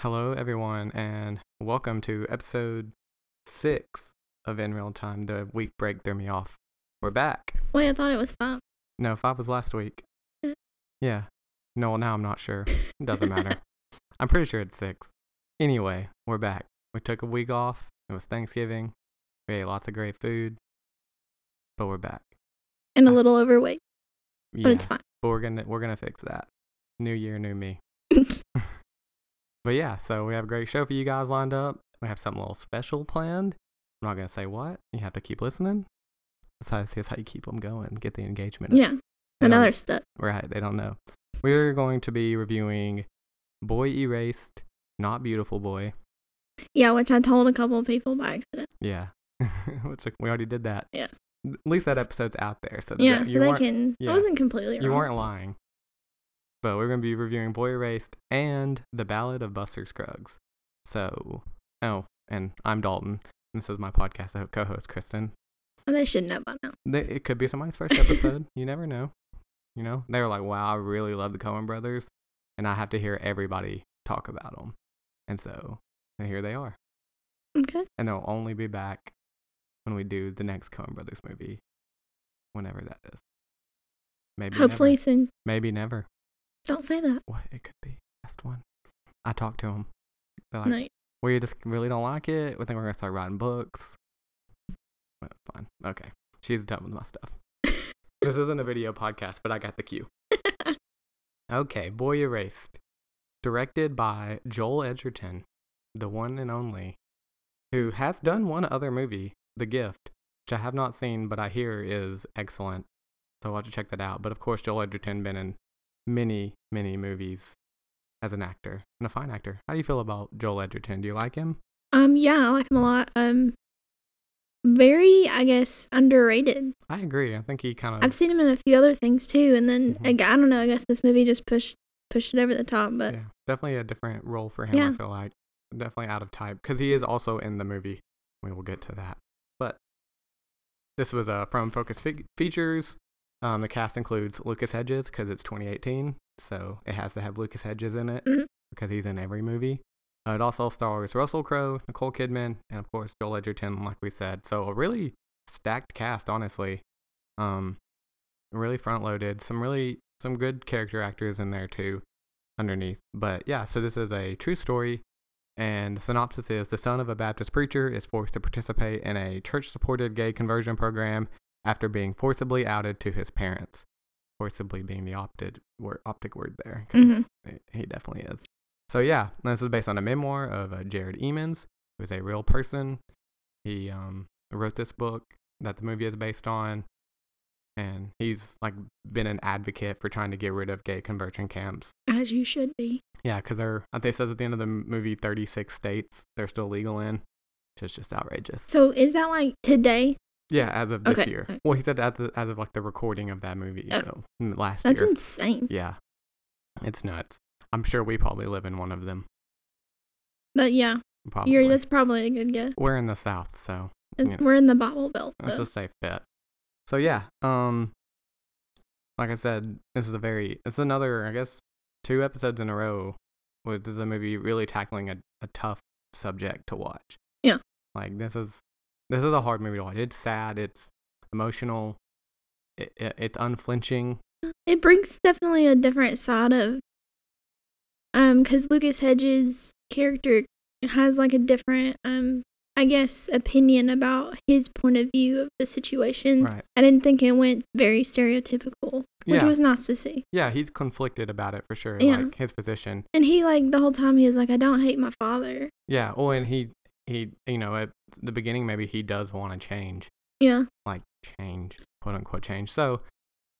Hello, everyone, and welcome to episode six of In Real Time. The week break threw me off. We're back. Wait, I thought it was five. No, five was last week. Uh. Yeah. No, well, now I'm not sure. It doesn't matter. I'm pretty sure it's six. Anyway, we're back. We took a week off. It was Thanksgiving. We ate lots of great food. But we're back. And a little overweight, Yeah. but it's fine. But we're gonna we're gonna fix that. New year, new me. But yeah, so we have a great show for you guys lined up. We have something a little special planned. I'm not gonna say what. You have to keep listening. That's how, that's how you keep them going. Get the engagement. up. yeah, They another step. Right. They don't know. We're going to be reviewing Boy Erased, Not Beautiful Boy. Yeah, which I told a couple of people by accident. Yeah. Which we already did that. Yeah. At least that episode's out there. So that Yeah, you so they weren't, can. yeah. I wasn't completely wrong. you weren't lying. But we're going to be reviewing Boy Erased and The Ballad of Buster Scruggs. So, oh, and I'm Dalton. This is my podcast I have co host, Kristen. Oh, they should know by now. It could be somebody's first episode. you never know. You know, they were like, wow, I really love the Coen brothers. And I have to hear everybody talk about them. And so, and here they are. Okay. And they'll only be back when we do the next Coen brothers movie, whenever that is. Maybe Hopefully never. soon. Maybe never. Don't say that. What? It could be. Best one. I talked to them. They're like, No. we just really don't like it. We think we're going to start writing books. Well, fine. Okay. She's done with my stuff. this isn't a video podcast, but I got the cue. Okay, Boy Erased. Directed by Joel Edgerton, the one and only, who has done one other movie, The Gift, which I have not seen, but I hear is excellent. So I'll have to check that out. But of course, Joel Edgerton been in many, many movies as an actor and a fine actor. How do you feel about Joel Edgerton? Do you like him? Um, yeah, I like him a lot. Um, very, I guess, underrated. I agree. I think he kind of I've seen him in a few other things too, and then Mhm. ag- I don't know. I guess this movie just pushed pushed it over the top. But yeah, definitely a different role for him. Yeah. I feel like definitely out of type because he is also in the movie. We will get to that. But this was uh, from Focus Fe- Features. Um, the cast includes Lucas Hedges because it's 2018, so it has to have Lucas Hedges in it Mhm. because he's in every movie. Uh, it also stars Russell Crowe, Nicole Kidman, and of course Joel Edgerton, like we said. So a really stacked cast, honestly. Um, really front loaded. Some really some good character actors in there too, underneath. But yeah, so this is a true story, and the synopsis is: the son of a Baptist preacher is forced to participate in a church-supported gay conversion program after being forcibly outed to his parents. Forcibly being the opted word, optic word there, because he definitely is. So yeah, this is based on a memoir of uh, Jared Eamons, who's a real person. He um, wrote this book that the movie is based on, and he's like been an advocate for trying to get rid of gay conversion camps. as you should be. Yeah, because they're I think it says at the end of the movie, 36 states they're still legal in, which is just outrageous. So is that like today? Yeah, as of this Okay, year. Well, he said as of, as of like the recording of that movie, Oh. so mm, last That's year. That's insane. Yeah, it's nuts. I'm sure we probably live in one of them. But yeah, Probably. you're that's probably a good guess. We're in the South, so It's- Yeah. We're in the Bible Belt. that's though. a safe bet. So yeah, um, like I said, this is a very, it's another, I guess, two episodes in a row with this is a movie really tackling a, a tough subject to watch. Yeah. Like this is, this is a hard movie to watch. It's sad. It's emotional. It, it, it's unflinching. it brings definitely a different side of um because lucas hedges character has like a different um i guess opinion about his point of view of the situation Right. i didn't think it went very stereotypical which Yeah. was nice to see Yeah, he's conflicted about it for sure. Yeah. Like his position. and he like the whole time he was like i don't hate my father Yeah. Oh, and he, he, you know, at the beginning, maybe he does want to change. yeah like change, quote unquote change. So,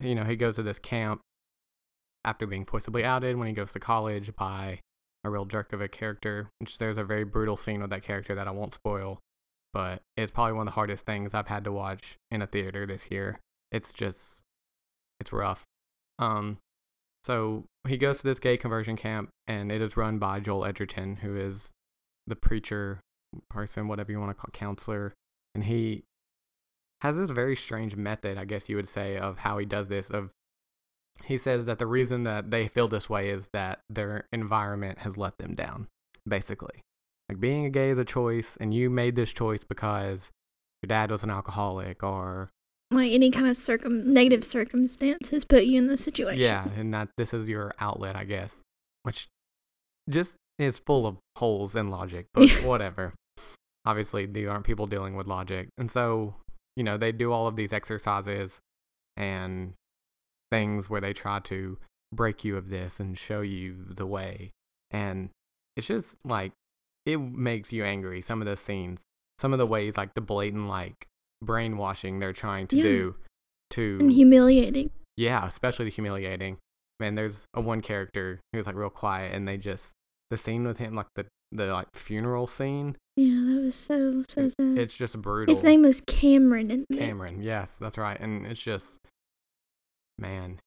you know, he goes to this camp after being forcibly outed when he goes to college by a real jerk of a character. Which there's a very brutal scene with that character that I won't spoil, but it's probably one of the hardest things I've had to watch in a theater this year. It's just, it's rough. Um, so he goes to this gay conversion camp, and it is run by Joel Edgerton, who is the preacher person, whatever you want to call counselor, and he has this very strange method, I guess you would say, of how he does this. Of he says that the reason that they feel this way is that their environment has let them down. basically. Like being a gay is a choice, and you made this choice because your dad was an alcoholic, or Like any kind of circum negative circumstances put you in the situation. yeah, and that this is your outlet, I guess, which just is full of holes in logic, but whatever. Obviously, these aren't people dealing with logic, and so you know they do all of these exercises and things where they try to break you of this and show you the way, and it's just like it makes you angry. Some of the scenes, some of the ways, like the blatant like brainwashing they're trying to Yeah. do to And humiliating. yeah, especially the humiliating. Man, there's a one character who's like real quiet, and they just the scene with him, like the the like funeral scene. Yeah, that was so so sad. It's just brutal. His name was Cameron. Cameron, yes, that's right, and it's just, man,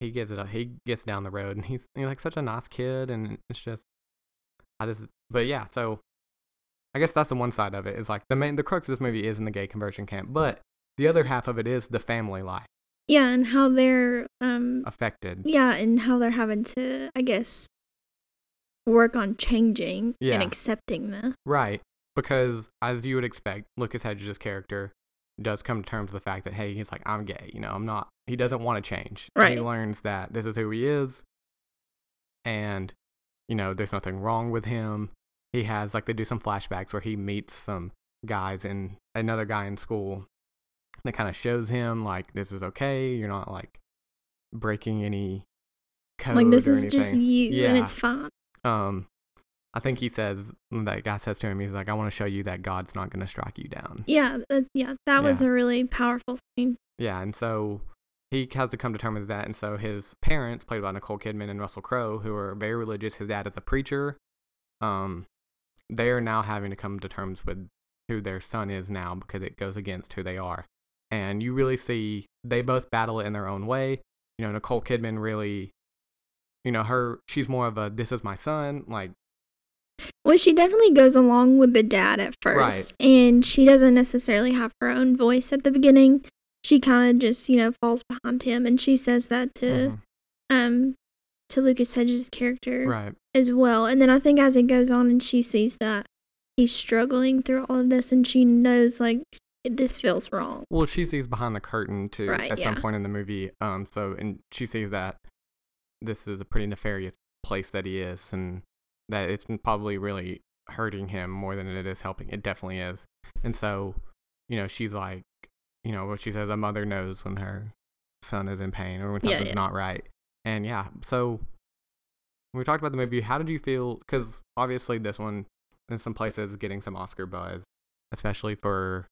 he gives it up. He gets down the road, and he's, he's like such a nice kid, and it's just, I just, but yeah, so I guess that's the one side of it. Is like the main, the crux of this movie is in the gay conversion camp, but the other half of it is the family life Yeah, and how they're um affected. yeah, and how they're having to I guess work on changing Yeah. and accepting that. Right. Because as you would expect, Lucas Hedges' character does come to terms with the fact that hey, he's like, I'm gay, you know, I'm not he doesn't want to change. Right. He learns that this is who he is and you know, there's nothing wrong with him. He has like they do some flashbacks where he meets some guys and another guy in school that kind of shows him like this is okay, you're not like breaking any code like this is just anything. you and it's fine. Um, I think he says that guy says to him, he's like, "I want to show you that God's not going to strike you down." Yeah, that, yeah, that was Yeah. a really powerful scene. Yeah, and so he has to come to terms with that, and so his parents, played by Nicole Kidman and Russell Crowe, who are very religious. His dad is a preacher. Um, they are now having to come to terms with who their son is now because it goes against who they are, and you really see they both battle it in their own way. You know, Nicole Kidman really, you know, her she's more of a "this is my son," like Well, she definitely goes along with the dad at first, Right. and she doesn't necessarily have her own voice at the beginning. She kind of just, you know, falls behind him, and she says that to mhm, um to Lucas Hedges' character right. as well. And then I think as it goes on, and she sees that he's struggling through all of this, and she knows like this feels wrong. Well, she sees behind the curtain too Right, at some point in the movie. Um, so and she sees that this is a pretty nefarious place that he is, and that it's probably really hurting him more than it is helping. It definitely is. And so, you know, she's like, you know, what she says, a mother knows when her son is in pain or when Yeah, something's yeah. not right. And yeah, so when we talked about the movie, how did you feel? Because obviously, this one in some places is getting some Oscar buzz, especially for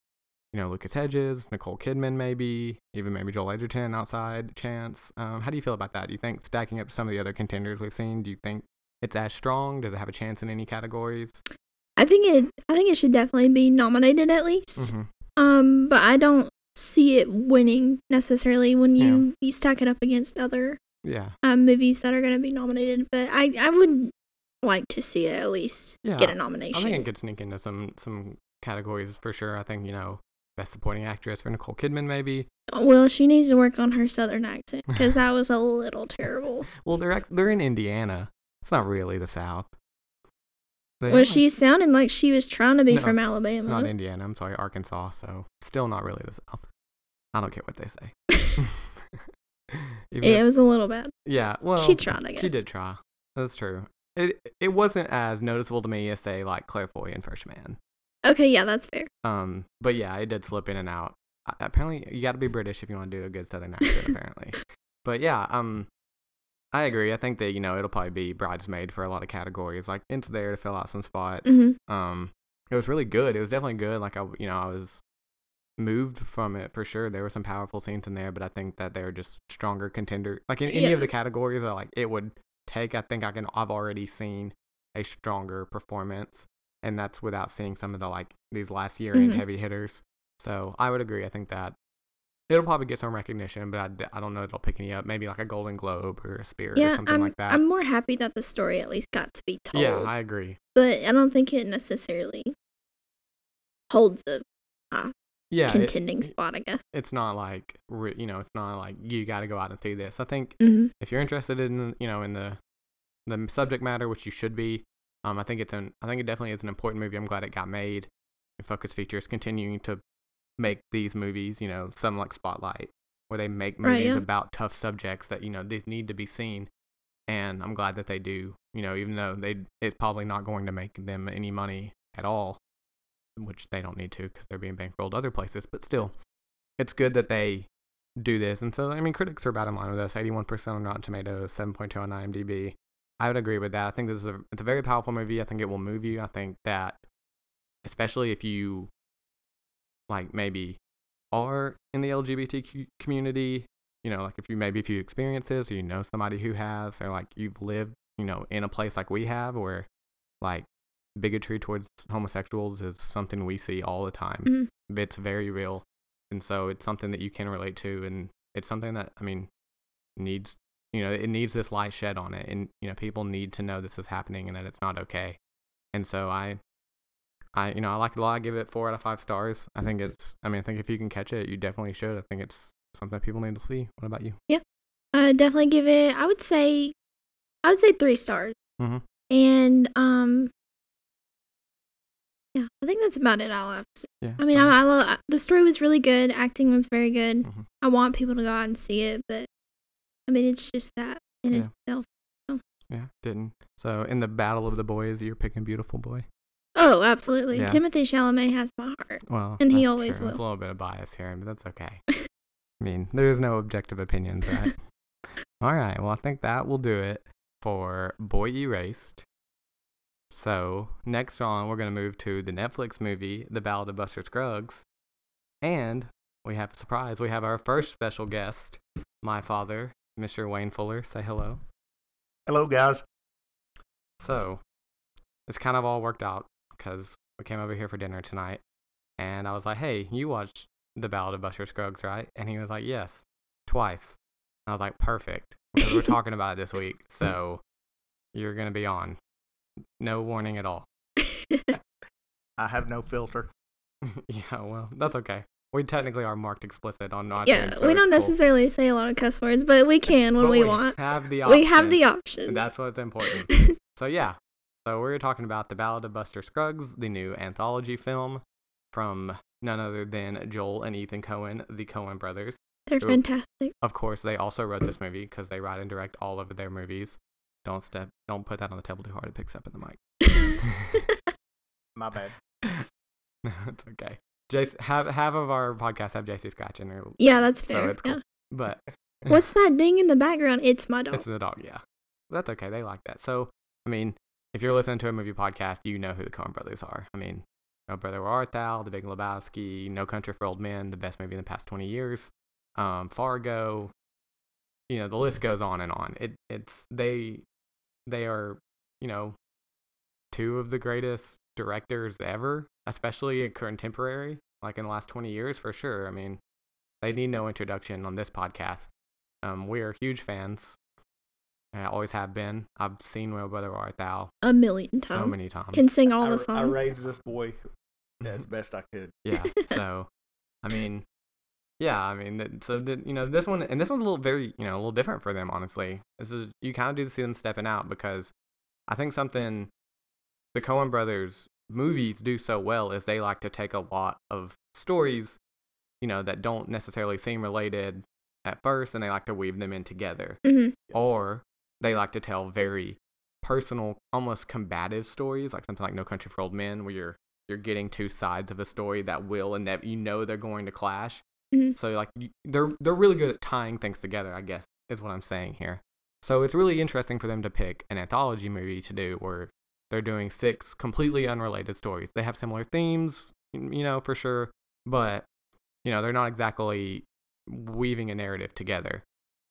you know Lucas Hedges, Nicole Kidman, maybe even maybe Joel Edgerton outside chance. Um, how do you feel about that? Do you think stacking up some of the other contenders we've seen? Do you think it's as strong? Does it have a chance in any categories? I think it. I think it should definitely be nominated at least. hmm Um, but I don't see it winning necessarily when you you stack it up against other Yeah, um movies that are going to be nominated. But I I would like to see it at least Yeah, get a nomination. I think it could sneak into some some categories for sure. I think you know best supporting actress for Nicole Kidman, maybe. well, she needs to work on her southern accent because that was a little terrible. Well, they're they're in Indiana. It's not really the South. They Well, she sounded like she was trying to be No, from Alabama. not Indiana. I'm sorry, Arkansas. So still not really the South. I don't care what they say. Even it if- was a little bad. yeah, well, she tried, I guess. She did try. That's true. It it wasn't as noticeable to me as say like Claire Foy in First Man. Okay, yeah, that's fair. Um, but yeah, I did slip in and out. Apparently, you got to be British if you want to do a good Southern accent. apparently, but yeah, um, I agree. I think that you know it'll probably be bridesmaid for a lot of categories. Like it's there to fill out some spots. Mhm. Um, it was really good. It was definitely good. Like I, you know, I was moved from it for sure. There were some powerful scenes in there, but I think that they're just stronger contender. Like in any Yeah. of the categories that like it would take. I think I can. I've already seen a stronger performance, and that's without seeing some of the like these last year end Mhm. heavy hitters. So I would agree. I think that it'll probably get some recognition, but I don't know if it'll pick any up. Maybe like a Golden Globe or a Spirit or something I'm like that. I'm more happy that the story at least got to be told. yeah, I agree. but I don't think it necessarily holds a Yeah, it- contending spot. I guess. it's not like you know, it's not like you got to go out and see this. I think hmm if you're interested in you know in the the subject matter, which you should be, Um, I think it's an I think it definitely is an important movie. I'm glad it got made. Focus Features continuing to make these movies, you know, some like Spotlight, where they make Right, movies yeah. about tough subjects that you know these need to be seen. And I'm glad that they do. You know, even though they it's probably not going to make them any money at all, which they don't need to because they're being bankrolled other places. But still, it's good that they do this. And so, I mean, critics are about in line with us. 81% on Rotten Tomatoes, 7.2 on IMDb. I would agree with that. I think this is a it's a very powerful movie. I think it will move you. I think that, especially if you, like, maybe are in the LGBTQ community, you know, like if you maybe if you experience this or you know somebody who has, or like you've lived, you know, in a place like we have where, like, bigotry towards homosexuals is something we see all the time. Mhm. It's very real and so it's something that you can relate to and it's something that i mean needs you know it needs this light shed on it and you know people need to know this is happening and that it's not okay and so i i you know i like it a lot i give it four out of five stars i think it's i mean i think if you can catch it you definitely should i think it's something people need to see what about you Yeah. Uh, definitely give it. I would say, I would say three stars. Mhm. And um, yeah, I think that's about it. I'll have to say. yeah I mean, I, I love the story was really good. Acting was very good. Mhm. I want people to go out and see it, but I mean, it's just that in Yeah. itself. yeah didn't so in the battle of the boys you're picking beautiful boy Oh, absolutely. Yeah. Timothée Chalamet has my heart. well And he always true. It's a little bit of bias here but that's okay I mean, there's no objective opinions, right? All right. Well, I think that will do it for Boy Erased. So, next on, we're going to move to the Netflix movie, The Ballad of Buster Scruggs. And we have a surprise. We have our first special guest, my father, Mr. Wayne Fuller. Say hello. Hello, guys. So, it's kind of all worked out because we came over here for dinner tonight. And I was like, hey, you watched The Ballad of Buster Scruggs, right? And he was like, yes, twice. I was like, perfect. Because we're talking about it this week. So, you're going to be on. No warning at all. I have no filter. yeah, well, that's okay. We technically are marked explicit on not. yeah, we don't necessarily say a lot of cuss words, but we can when But we, want. Have the option. We have the option. That's what's important. So yeah, so we're talking about the Ballad of Buster Scruggs, the new anthology film from none other than Joel and Ethan Coen, the Coen brothers. They're Ooh. fantastic. Of course, they also wrote this movie because they write and direct all of their movies. Don't step, don't put that on the table too hard. It picks up in the mic. My bad. it's okay. Half half of our podcast have JC scratching her, yeah, that's so fair. it's cool. yeah. But What's that ding in the background? It's my dog. It's the dog, yeah. That's okay. They like that. So, I mean, if you're listening to a movie podcast, you know who the Coen brothers are. I mean, No Brother Where Art Thou, The Big Lebowski, No Country for Old Men, the best movie in the past 20 years, um, Fargo. You know, the list goes on and on. It it's they they are you know two of the greatest directors ever, especially in contemporary, like in the last 20 years for sure. I mean, they need no introduction on this podcast. Um, we are huge fans. I always have been. I've seen Where Brother Art Thou a million times. so many times. Can sing all I, the songs. I raised this boy as best I could. yeah. So, I mean, yeah. I mean, so the, you know, this one and this one's a little very, you know, a little different for them. Honestly, this is you kind of do see them stepping out because I think something the Coen Brothers movies do so well is they like to take a lot of stories, you know, that don't necessarily seem related at first, and they like to weave them in together. hmm or they like to tell very personal, almost combative stories, like something like No Country for Old Men, where you're you're getting two sides of a story that will and that you know they're going to clash. Mhm. So like you- they're they're really good at tying things together. I guess is what I'm saying here. So it's really interesting for them to pick an anthology movie to do where they're doing six completely unrelated stories. They have similar themes, you know, for sure, but you know they're not exactly weaving a narrative together.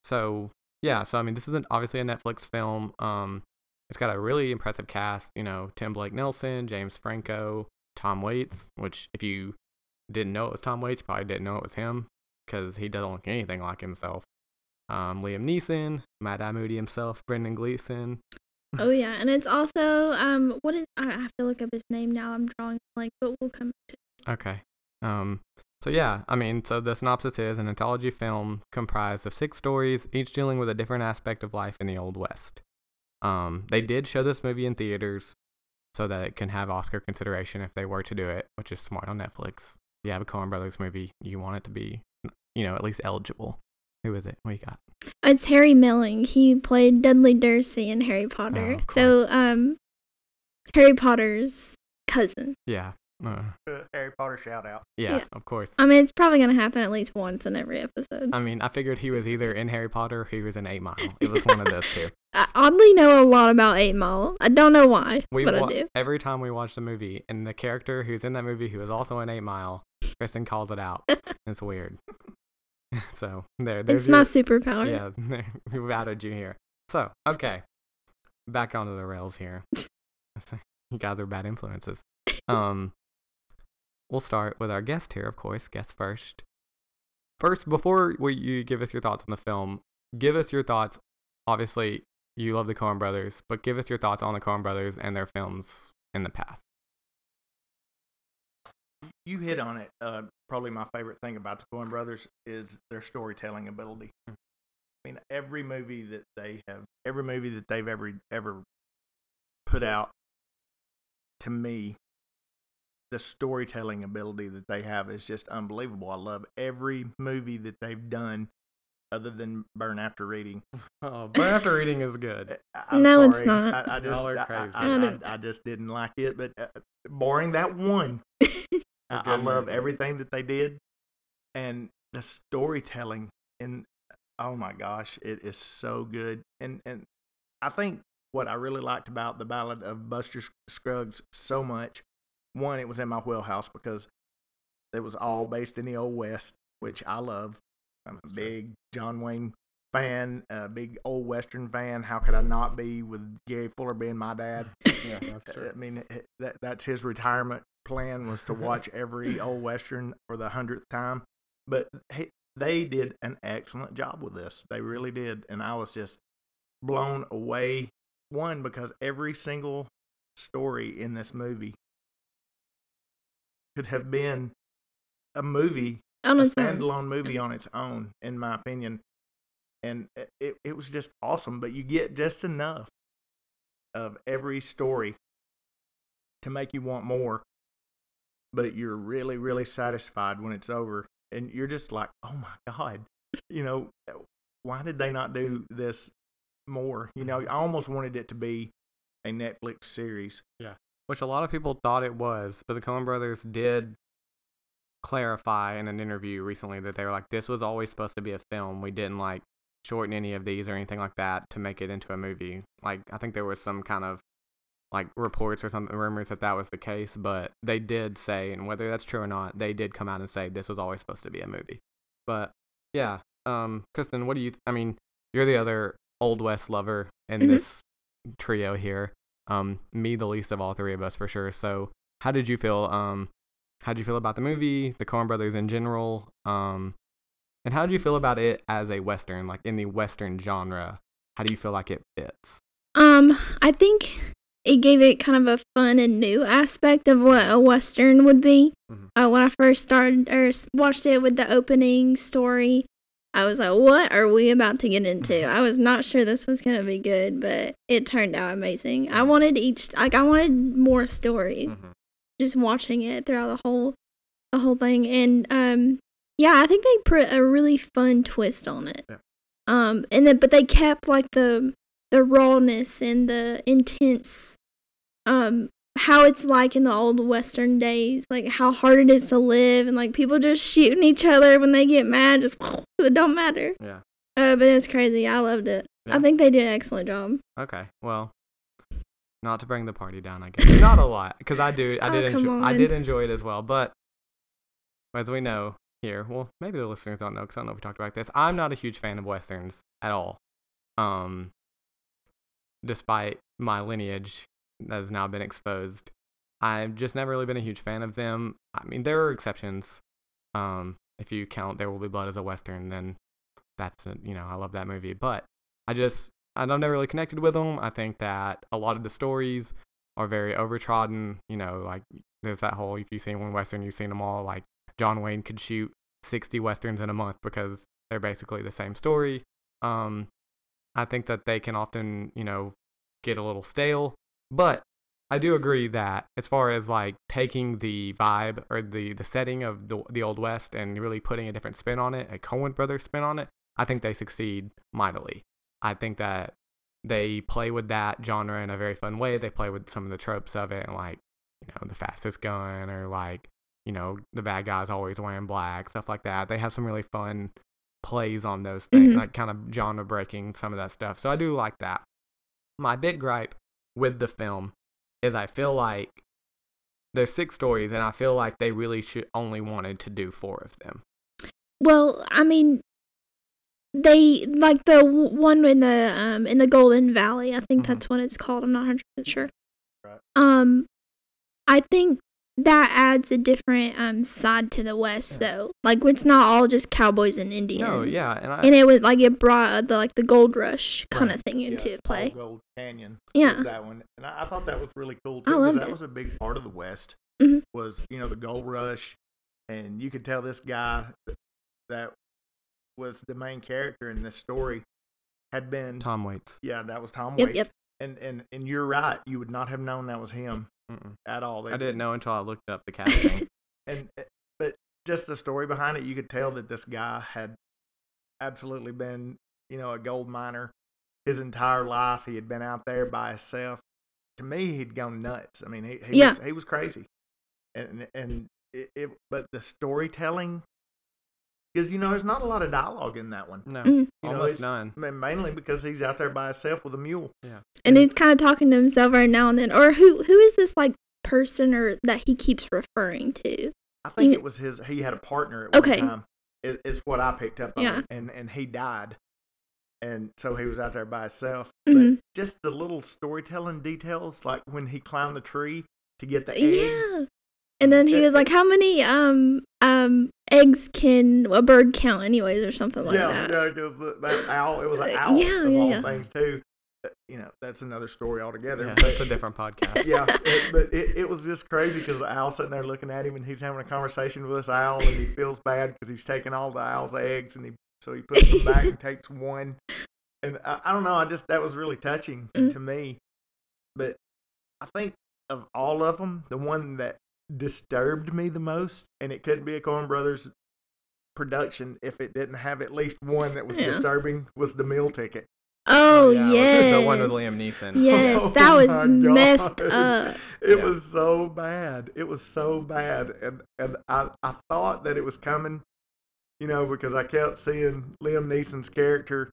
So yeah, so I mean, this is an, obviously a Netflix film. Um, it's got a really impressive cast. You know, Tim Blake Nelson, James Franco, Tom Waits. Which, if you didn't know it was Tom Waits, probably didn't know it was him because he doesn't look anything like himself. Um, Liam Neeson, Eye Moody himself, Brendan Gleeson. Oh yeah, and it's also um, what is? I have to look up his name now. I'm drawing blank, but we'll come to. Okay. Um, so yeah, I mean, so the synopsis is an anthology film comprised of six stories, each dealing with a different aspect of life in the Old West. Um, they did show this movie in theaters. so that it can have Oscar consideration if they were to do it, which is smart on Netflix. If you have a Coen Brothers movie, you want it to be, you know, at least eligible. Who is it? What you got? It's Harry Melling. He played Dudley Dursley in Harry Potter. Oh, of so, um, Harry Potter's cousin. Yeah. Uh, Uh, Harry Potter shout out. yeah, Yeah. of course. I mean, it's probably gonna happen at least once in every episode. I mean, I figured he was either in Harry Potter or he was in Eight Mile. It was one of those two. I oddly know a lot about Eight Mile. I don't know why, We but wa- I do. every time we watch the movie, and the character who's in that movie who is also in Eight Mile, Kristen calls it out. it's weird. so there, there's It's your, my superpower. yeah. we've outed you here. So okay, back onto the rails here. you guys are bad influences. Um, we'll start with our guest here, of course. Guest first. First, before we, you give us your thoughts on the film, give us your thoughts. Obviously, you love the Coen Brothers, but give us your thoughts on the Coen Brothers and their films in the past. You hit on it. Uh, probably my favorite thing about the Coen Brothers is their storytelling ability. Hmm. I mean, every movie that they have, every movie that they've ever ever put out, to me, the storytelling ability that they have is just unbelievable. I love every movie that they've done, other than Burn After Reading. Oh, Burn After Reading is good. I- I'm No, it's not. I, I just, I- crazy. I, I, I, I just didn't like it. But uh, boring that one. I, I love everything that they did, and the storytelling. And oh my gosh, it is so good. And and I think what I really liked about the Ballad of Buster Scruggs so much, one, it was in my wheelhouse because it was all based in the old west, which I love. I'm a big John Wayne fan, a big old western fan. How could I not be with Gary Fuller being my dad? Yeah, that's true. I mean, that that's his retirement plan was to watch every old western for the hundredth time. But he, they did an excellent job with this. They really did, and I was just blown away. One because every single story in this movie could have been a movie a standalone movie on its own, in my opinion. And it, it was just awesome, but you get just enough of every story to make you want more. But you're really, really satisfied when it's over. And you're just like, oh my God, you know, eh, why did they not do this more? You know, mm-hmm. I almost wanted it to be a Netflix series. Yeah. Which a lot of people thought it was, but the Coen brothers did clarify in an interview recently that they were like, this was always supposed to be a film. We didn't like shorten any of these or anything like that to make it into a movie. Like, I think there was some kind of like reports or something, rumors that that was the case, but they did say, and whether that's true or not, they did come out and say this was always supposed to be a movie. But yeah, um, Kristen, what do you? I mean, you're the other Old West lover in Mhm. this trio here. Um, me the least of all three of us for sure. So, how did you feel? Um, how did you feel about the movie, the Coen Brothers in general? Um, and how did you feel about it as a western, like in the western genre? How do you feel like it fits? Um, I think it gave it kind of a fun and new aspect of what a western would be. Mhm. Uh, when I first started or watched it with the opening story, I was like, "What are we about to get into?" I was not sure this was gonna be good, but it turned out amazing. I wanted each like I wanted more stories. Just watching it throughout the whole the whole thing, and um, yeah, I think they put a really fun twist on it. Yeah. Um, and then but they kept like the the rawness and the intense um how it's like in the old western days like how hard it is to live and like people just shooting each other when they get mad just it don't matter Yeah. uh, but it's crazy i loved it Yeah. i think they did an excellent job Okay. Well, not to bring the party down, I guess. not a lot, because I do. I Oh, did. come Enjoy, I did enjoy it as well, but as we know here, well, maybe the listeners don't know because I don't know if we talked about this. I'm not a huge fan of westerns at all. Um, despite my lineage that has now been exposed, I've just never really been a huge fan of them. I mean, there are exceptions. Um, if you count There Will Be Blood as a western, then that's a, you know I love that movie. But I just I've never really connected with them. I think that a lot of the stories are very overtrodden. You know, like there's that whole if you've seen one western, you've seen them all. Like John Wayne could shoot 60 westerns in a month because they're basically the same story. Um, I think that they can often, you know, get a little stale. But I do agree that as far as like taking the vibe or the the setting of the the old west and really putting a different spin on it, a Coen Brothers spin on it, I think they succeed mightily. I think that they play with that genre in a very fun way. They play with some of the tropes of it, and like you know the fastest gun or like you know the bad guys always wearing black stuff like that. They have some really fun plays on those things, Mhm. like kind of genre breaking some of that stuff. So I do like that. My big gripe with the film is I feel like there's six stories, and I feel like they really should only wanted to do four of them. Well, I mean, they like the w- one in the um in the Golden Valley. I think Mhm. that's what it's called. I'm not 100 percent sure. Right. Um, I think that adds a different um side to the West, Yeah. though. Like it's not all just cowboys and Indians. No, yeah, and I, And it was like it brought uh, the like the gold rush kind Right. of thing into Yes, play. All Gold Canyon. Yeah. was that one, and I, I thought that was really cool too because loved that it. was a big part of the West. Mhm. Was you know the gold rush, and you could tell this guy that was the main character in this story had been Tom Waits. yeah that was Tom Yep, Waits. yep. And and and you're right, you would not have known that was him Mm-mm. at all. They- I didn't know until I looked up the casting. and eh, but just the story behind it, you could tell that this guy had absolutely been, you know, a gold miner his entire life. He had been out there by himself. To me, he'd gone nuts. I mean, he, he Yeah. was he was crazy, and and it, it but the storytelling, because you know, there's not a lot of dialogue in that one. No, Mm. You know, almost it's- none. Mainly because he's out there by himself with a mule. Yeah, and he's kind of talking to himself right now and then. Or who who is this like person or that he keeps referring to? I think You- it was his. He had a partner at one Okay. time. Is, is what I picked up on, Yeah. it, and and he died, and so he was out there by himself. Mhm. But just the little storytelling details, like when he climbed the tree to get the egg. Yeah. And then he was like, "How many um um eggs can a bird count, anyways, or something like yeah, that?" yeah, yeah, because that owl. It was an Uh, owl yeah, of yeah, all yeah. things too. Uh, You know, that's another story altogether. Yeah, but it's a different podcast. yeah, it, but it, it was just crazy because the owl sitting there looking at him, and he's having a conversation with this owl, and he feels bad because he's taking all the owl's eggs, and he so he puts them back and takes one, and I, I don't know, I just that was really touching Mm. to me, but I think of all of them, the one that disturbed me the most, and it couldn't be a Coen Brothers production if it didn't have at least one that was Yeah. disturbing, was the meal ticket. Oh, yeah, yes. the one with Liam Neeson. Yes, Oh that was messed up. It Yeah. was so bad. It was so bad, and and I I thought that it was coming, you know, because I kept seeing Liam Neeson's character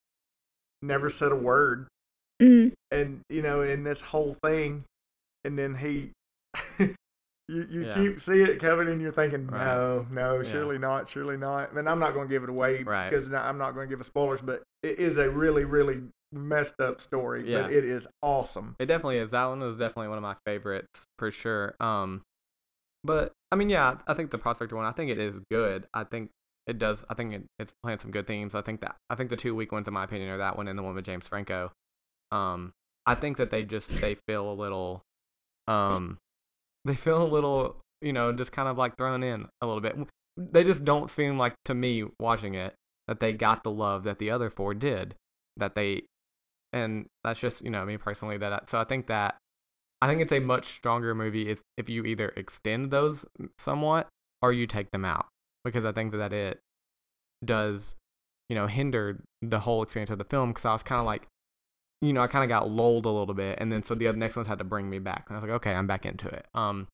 never said a word, Mm. and you know, in this whole thing, and then he. You, you Yeah. keep seeing it coming and you're thinking, Right. no, no, Yeah. surely not, surely not. and I'm not going to give it away Right. because I'm not going to give a spoilers, but it is a really, really messed up story. Yeah. But it is awesome. It definitely is. That one was definitely one of my favorites for sure. Um, but I mean, yeah, I think the Prospector one. I think it is good. I think it does. I think it, it's playing some good themes. I think that I think the two weak ones, in my opinion, are that one and the one with James Franco. Um, I think that they just they feel a little, um, they feel a little, you know, just kind of like thrown in a little bit. They just don't seem like to me watching it that they got the love that the other four did. That they and that's just you know me personally that I, so I think that I think it's a much stronger movie is if you either extend those somewhat or you take them out because I think that it does you know hinder the whole experience of the film because I was kind of like you know I kind of got lulled a little bit and then so the other next ones had to bring me back and I was like okay I'm back into it um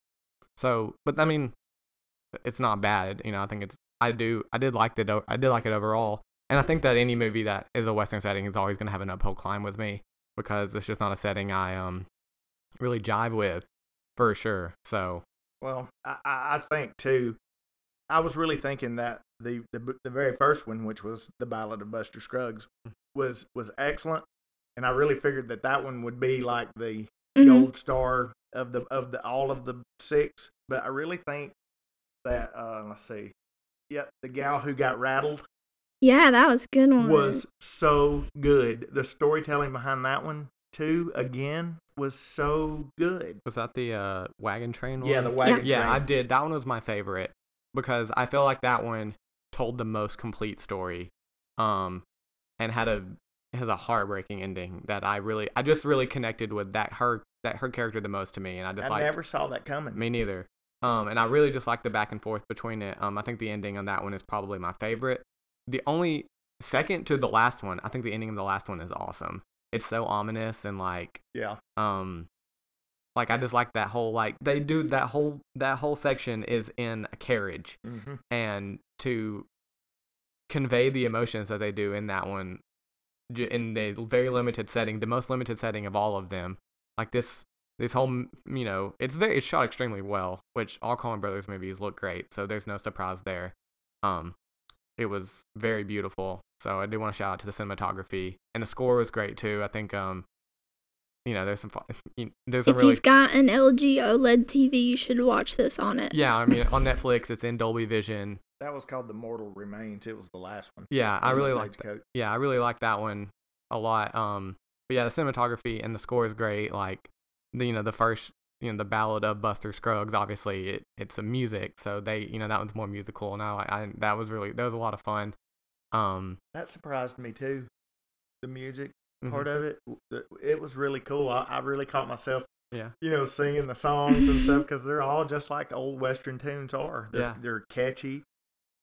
so but I mean it's not bad you know I think it's I do I did like the I did like it overall and I think that any movie that is a western setting is always going to have an uphill climb with me because it's just not a setting I um really jive with for sure. So Well, I, I I think too. I was really thinking that the, the the very first one, which was the Ballad of Buster Scruggs, was was excellent, and I really figured that that one would be like the Mhm. gold star of the of the all of the six. But I really think that uh, let's see, yeah, the gal who got rattled Yeah, that was a good one. was so good. The storytelling behind that one too, again, was so good. was that the uh, wagon train? Yeah, the wagon Yeah, train. I did. That one was my favorite because I feel like that one told the most complete story, um, and had a has a heartbreaking ending that I really I just really connected with that her that her character the most to me, and I just I like never saw that coming. me neither. Um, and I really just like the back and forth between it. Um, I think the ending on that one is probably my favorite. The only second to the last one, I think the ending of the last one is awesome. It's so ominous and like Yeah. um like I just like that whole like they do that whole that whole section is in a carriage hmm and to convey the emotions that they do in that one in the very limited setting the most limited setting of all of them. Like this this whole you know it's very it's shot extremely well which all Coen Brothers movies look great so there's no surprise there. Um it was very beautiful so I do want to shout out to the cinematography and the score was great too. I think um you know there's some fun, there's some If really you've got an LG OLED TV, you should watch this on it. yeah I mean on Netflix it's in Dolby Vision That was called The Mortal Remains. It was the last one. yeah I really like Stagecoach. yeah, I really like that one a lot. Um, but yeah, the cinematography and the score is great. Like the you know the first you know the Ballad of Buster Scruggs. Obviously, it it's a music, so they you know that one's more musical. And I, I that was really that was a lot of fun. Um, That surprised me too. The music mhm. part of it, it was really cool. I, I really caught myself, yeah, you know, singing the songs and stuff because they're all just like old Western tunes are. They're, Yeah. they're catchy.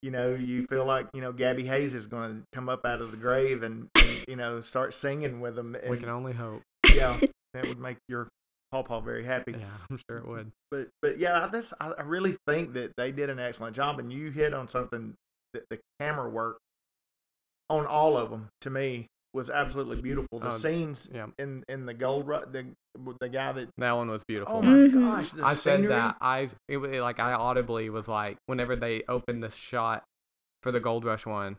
You know, you mm-hmm. feel like you know Gabby Hayes is going to come up out of the grave and, and you know start singing with them. we can only hope. yeah, that would make your pawpaw very happy. Yeah, I'm sure it would. But but yeah, I just I I really think that they did an excellent job, and you hit on something that the camera work on all of them to me was absolutely beautiful. The Oh, scenes yeah. in in the gold ru- the the guy that That one was beautiful. oh my Mhm. gosh, the I said that I it was like I audibly was like whenever they opened the shot for the Gold Rush one,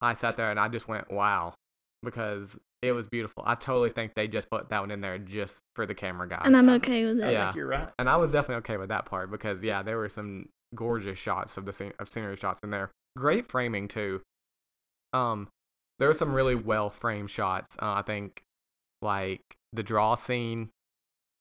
I sat there and I just went wow because it was beautiful. I totally think they just put that one in there just for the camera guy. And I'm okay with that. it. Yeah. think you're right. and I was definitely okay with that part because yeah, there were some gorgeous shots of the scene of scenery shots in there. Great framing too. Um, there were some really well framed shots. Uh, I think like the draw scene,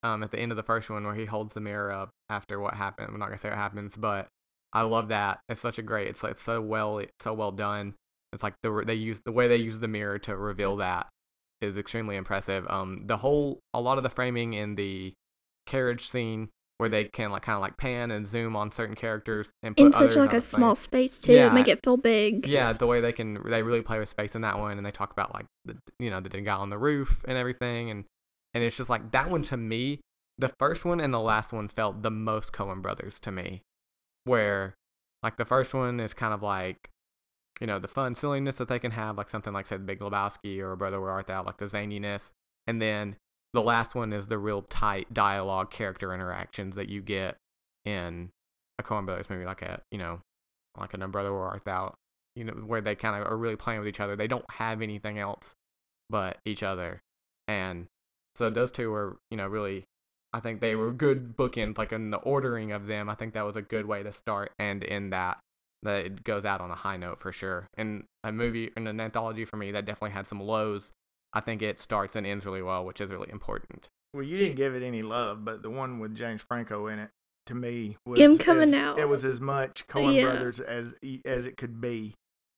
um, at the end of the first one where he holds the mirror up after what happened. I'm not gonna say what happens, but I love that. It's such a great. It's like so well. It's so well done. It's like the they use the way they use the mirror to reveal that is extremely impressive. Um, the whole a lot of the framing in the carriage scene where they can like kind of like pan and zoom on certain characters and put In such like a small space too, Yeah. make it feel big. Yeah, the way they can they really play with space in that one, and they talk about like the you know the guy on the roof and everything, and and it's just like that one to me, the first one and the last one felt the most Coen Brothers to me, where like the first one is kind of like you know the fun silliness that they can have, like something like say the Big Lebowski or Brother Where Art Thou, like the zaniness, and then the last one is the real tight dialogue character interactions that you get in a Coen Brothers movie, like a you know like a Brother Where Art Thou, you know, where they kind of are really playing with each other. They don't have anything else but each other, and so those two were, you know, really. I think they were good bookends, like in the ordering of them. I think that was a good way to start and end that. That it goes out on a high note for sure. And a movie, in an anthology for me, that definitely had some lows. I think it starts and ends really well, which is really important. Well, you didn't give it any love, but the one with James Franco in it, to me, was Him coming as- out. It was as much Coen Yeah. Brothers as e, as it could be,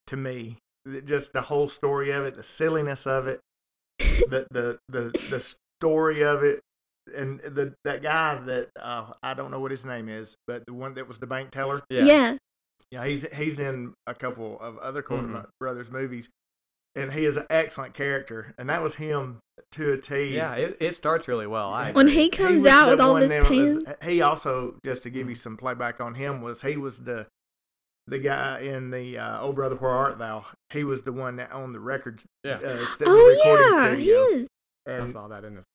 to me. Just the whole story of it, the silliness of it, the the the, the story of it, and the that guy that uh, I don't know what his name is, but the one that was the bank teller. yeah. Yeah, he's he's in a couple of other Coen Mhm. Brothers movies, and he is an excellent character, and that was him to a T. Yeah, it, it starts really well. I When agree. he comes was out with all one this that was- he also just to give you some playback on him was he was the the guy in the uh, Oh Brother Where Art Thou. He was the one that owned the records. Yeah. uh, st- Oh recording yeah, he studio. is. I saw that in his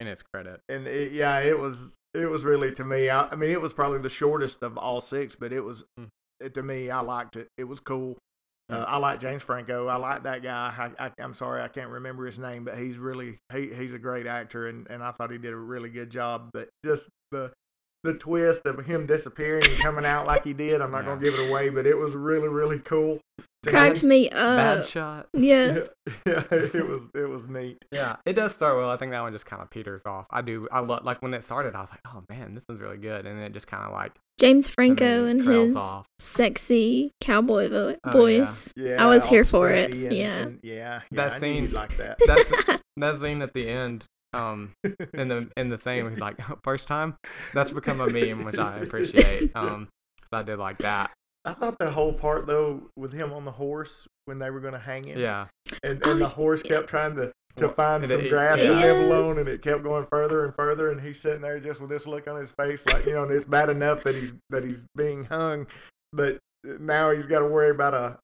in his credit. and it, yeah, it was it was really to me. I, I mean, it was probably the shortest of all six, but it was Mm. it, to me. I liked it. It was cool. Uh, Mm. I like James Franco. I like that guy. I, I, I'm sorry I can't remember his name, but he's really he, he's a great actor, and, and I thought he did a really good job. But just the the twist of him disappearing and coming out like he did, I'm not gonna give it away, but it was really really cool. to Cracked me. me Bad up. shot. Yeah. yeah, it was it was neat. Yeah, it does start well. I think that one just kind of peters off. I do. I love like when it started. I was like, oh man, this one's really good, and then it just kind of like James Franco and his off. sexy cowboy vo- Oh, voice. Yeah, I was here for it. and- Yeah. and yeah, yeah. That I scene- like that. That's that scene at the end um in the in the same he's like first time that's become a meme which I appreciate um so I did like that I thought the whole part though with him on the horse when they were going to hang him, yeah and, Oh, and the horse kept trying to to Well, find and some it- grass yeah. to nibble Yes. on, and it kept going further and further, and he's sitting there just with this look on his face, like you know, and it's bad enough that he's that he's being hung, but now he's got to worry about a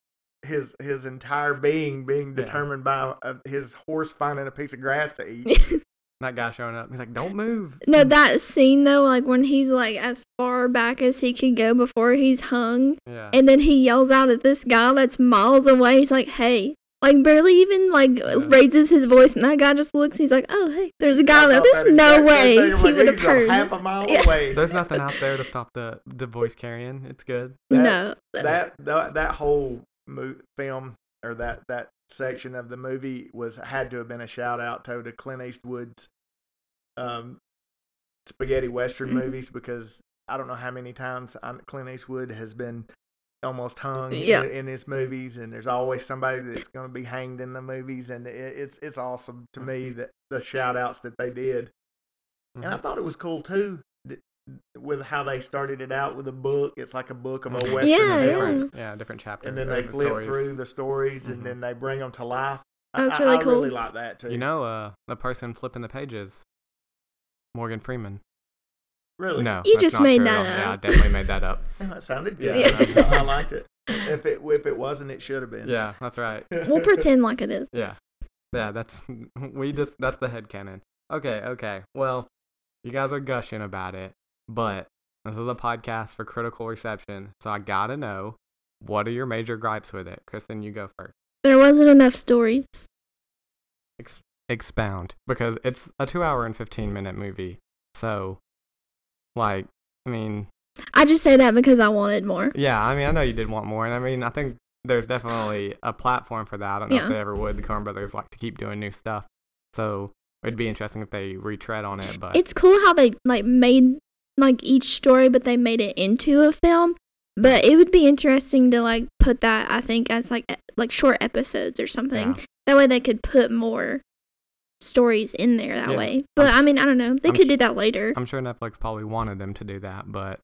his his entire being being Yeah. determined by uh, his horse finding a piece of grass to eat. that guy showing up he's like don't move no, that scene though, like when he's like as far back as he can go before he's hung, yeah and then he yells out at this guy that's miles away. He's like, "Hey!" Like barely even like raises his voice, and that guy just looks. He's like, "Oh, hey, there's a guy there. There's no exact way thing. He like, would have heard." half a mile Yeah. away. there's nothing out there to stop the the voice carrying it's good no, that that that whole mo- film or that that section of the movie was had to have been a shout out to the Clint Eastwood's um, spaghetti western Mhm. movies because I don't know how many times I, Clint Eastwood has been almost hung Yeah. in, in his movies, and there's always somebody that's going to be hanged in the movies, and it, it's it's awesome to me that the shout outs that they did, and I Mhm. thought it was cool too. that- With how they started it out with a book, it's like a book of a Mhm. western Yeah, tales yeah. different, yeah different chapter and then they flip stories. through the stories Mhm. and then they bring them to life. Oh, that's I, really I cool. really like that too. you know uh the person flipping the pages Morgan Freeman really? No You just made that up. yeah I definitely made that up Oh, that sounded Yeah. good. I, I liked it. If it if it wasn't, it should have been. yeah that's right we'll pretend like it is. Yeah. Yeah, that's we just that's the head canon. Okay, okay. Well, you guys are gushing about it, but this is a podcast for critical reception, so I gotta know what are your major gripes with it? Kristen, you go first. There wasn't enough stories. Ex- expound because it's a two hour and fifteen minute movie. So like I mean I just say that because I wanted more. Yeah, I mean, I know you did want more, and I mean, I think there's definitely a platform for that. I don't know Yeah. if they ever would. The Coen Brothers like to keep doing new stuff, so it'd be interesting if they retread on it. But It's cool how they like made like each story, but they made it into a film. But it would be interesting to like put that. I think as like like short episodes or something. Yeah. That way they could put more stories in there that Yeah. way. But I'm I mean, I don't know. They I'm could do that later. I'm sure Netflix probably wanted them to do that, but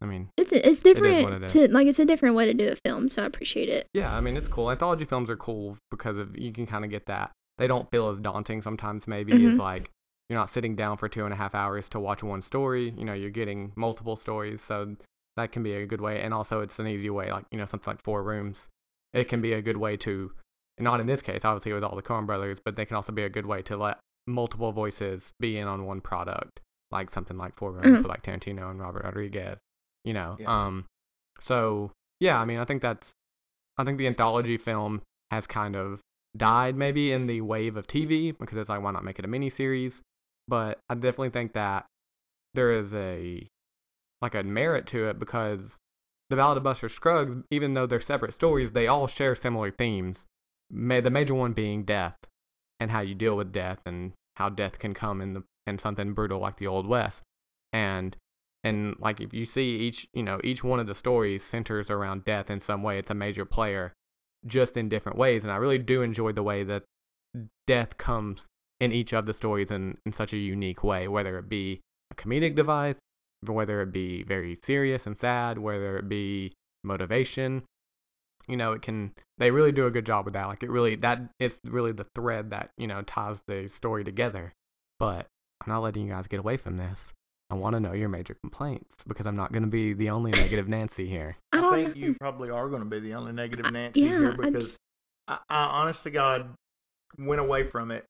I mean, It's it's different it to like it's a different way to do a film, so I appreciate it. yeah, I mean, it's cool. Anthology films are cool because of you can kind of get that. They don't feel as daunting sometimes. Maybe it's Mhm. like you're not sitting down for two and a half hours to watch one story. You know, you're getting multiple stories, so that can be a good way. And also, it's an easy way, like you know, something like Four Rooms. It can be a good way to, not in this case, obviously it was all the Coen Brothers, but they can also be a good way to let multiple voices be in on one product, like something like Four Rooms Mhm. with like Tarantino and Robert Rodriguez. You know, Yeah. um, so yeah, I mean, I think that's, I think the anthology film has kind of died maybe in the wave of TV because it's like why not make it a mini series? But I definitely think that there is a like a merit to it because the Ballad of Buster Scruggs, even though they're separate stories, they all share similar themes. The major one being death and how you deal with death and how death can come in the in something brutal like the Old West. And and like if you see each you know each one of the stories centers around death in some way. It's a major player, just in different ways. And I really do enjoy the way that death comes in each of the stories in, in such a unique way, whether it be a comedic device, whether it be very serious and sad, whether it be motivation. You know, it can they really do a good job with that. Like it really that it's really the thread that, you know, ties the story together. But I'm not letting you guys get away from this. I want to know your major complaints because I'm not going to be the only negative Nancy here. I I, think know. you probably are going to be the only negative I- Nancy yeah, here I because just- I, I, honest to God, went away from it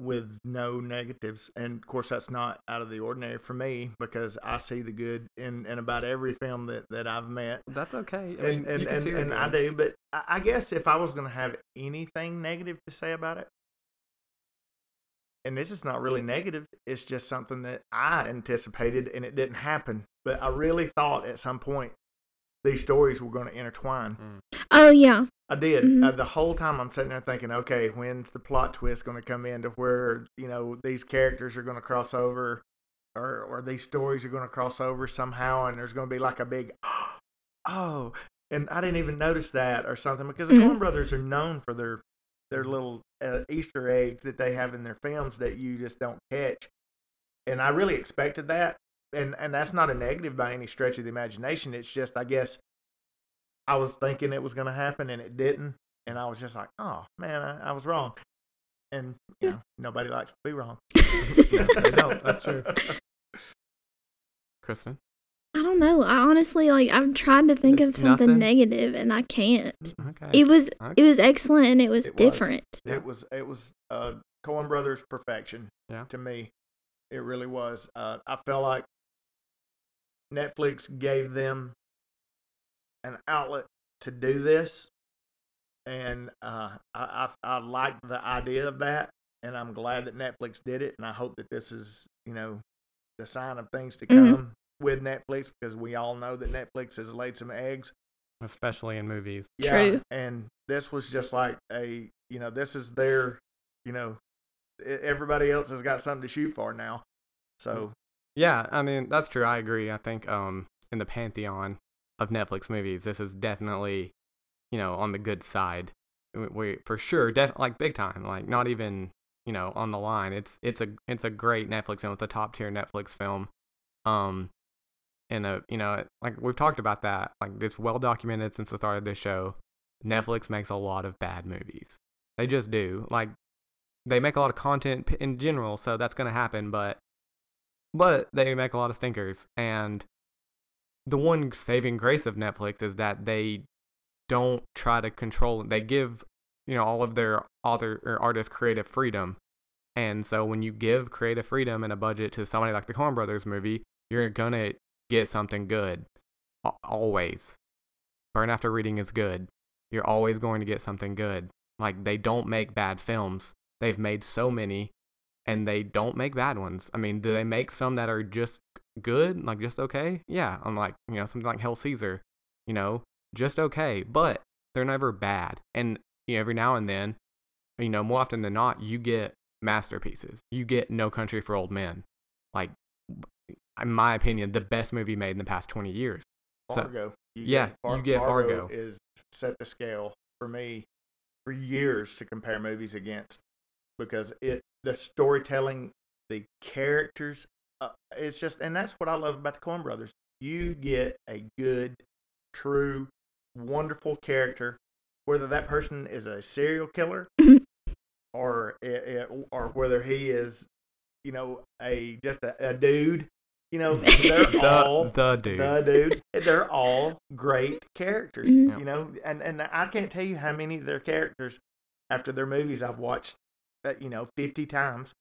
with no negatives. And of course, that's not out of the ordinary for me because I see the good in, in about every film that, that I've met. That's okay. I and mean, and, you and, and I do, but I, I guess if I was going to have anything negative to say about it, and this is not really negative, it's just something that I anticipated and it didn't happen. But I really thought at some point these stories were going to intertwine. Mm. Oh yeah. I did. Mhm. Uh, the whole time I'm sitting there thinking, okay, when's the plot twist going to come in to where, you know, these characters are going to cross over or, or these stories are going to cross over somehow and there's going to be like a big, oh, and I didn't even notice that or something because the Mhm. Coen brothers are known for their their little uh, Easter eggs that they have in their films that you just don't catch. And I really expected that, and and that's not a negative by any stretch of the imagination. It's just I guess I was thinking it was going to happen and it didn't, and I was just like, oh man, I, I was wrong. And you know, nobody likes to be wrong. No, they. That's true. Kristen? I don't know. I honestly like I'm trying to think It's of something nothing? negative and I can't. Okay. It was Okay. it was excellent and it was It was. different. Yeah. It was it was uh Coen Brothers perfection. Yeah. To me, it really was. Uh, I felt like Netflix gave them an outlet to do this, and uh, I, I I liked the idea of that, and I'm glad that Netflix did it, and I hope that this is you know the sign of things to Mhm. come with Netflix because we all know that Netflix has laid some eggs Especially in movies. True. and this was just like a, you know, this is their, you know, everybody else has got something to shoot for now. So Yeah, I mean that's true. I agree. I think um in the pantheon of Netflix movies, this is definitely you know on the good side. We, for sure, def- like big time. Like not even you know on the line. It's it's a it's a great Netflix film. It's a top tier Netflix film. Um, and a you know like we've talked about that. Like it's well documented since the start of this show. Netflix makes a lot of bad movies. They just do. Like they make a lot of content in general, so that's gonna happen. But but they make a lot of stinkers. And the one saving grace of Netflix is that they don't try to control. They give you know all of their author or artists creative freedom. And so when you give creative freedom and a budget to somebody like the Coen Brothers movie, you're gonna get something good. Always. Burn After Reading is good. You're always going to get something good. Like they don't make bad films. They've made so many and they don't make bad ones. I mean, do they make some that are just good, like just okay? Yeah, I'm like, you know, something like Hail Caesar, you know, just okay, but they're never bad. And you know, every now and then, you know, more often than not, you get masterpieces. You get No Country for Old Men, like, in my opinion, the best movie made in the past 20 years. So- Fargo, you yeah, you get Fargo. is set the scale for me for years to compare movies against because it the storytelling, the characters, uh, it's just and that's what I love about the Coen Brothers. You get a good, true, wonderful character, whether that person is a serial killer or it, it, or whether he is, you know, a just a, a dude. You know, they're The, all the dude. the dude. They're all great characters, Mhm. you know, and and I can't tell you how many of their characters after their movies I've watched, uh, you know, fifty times.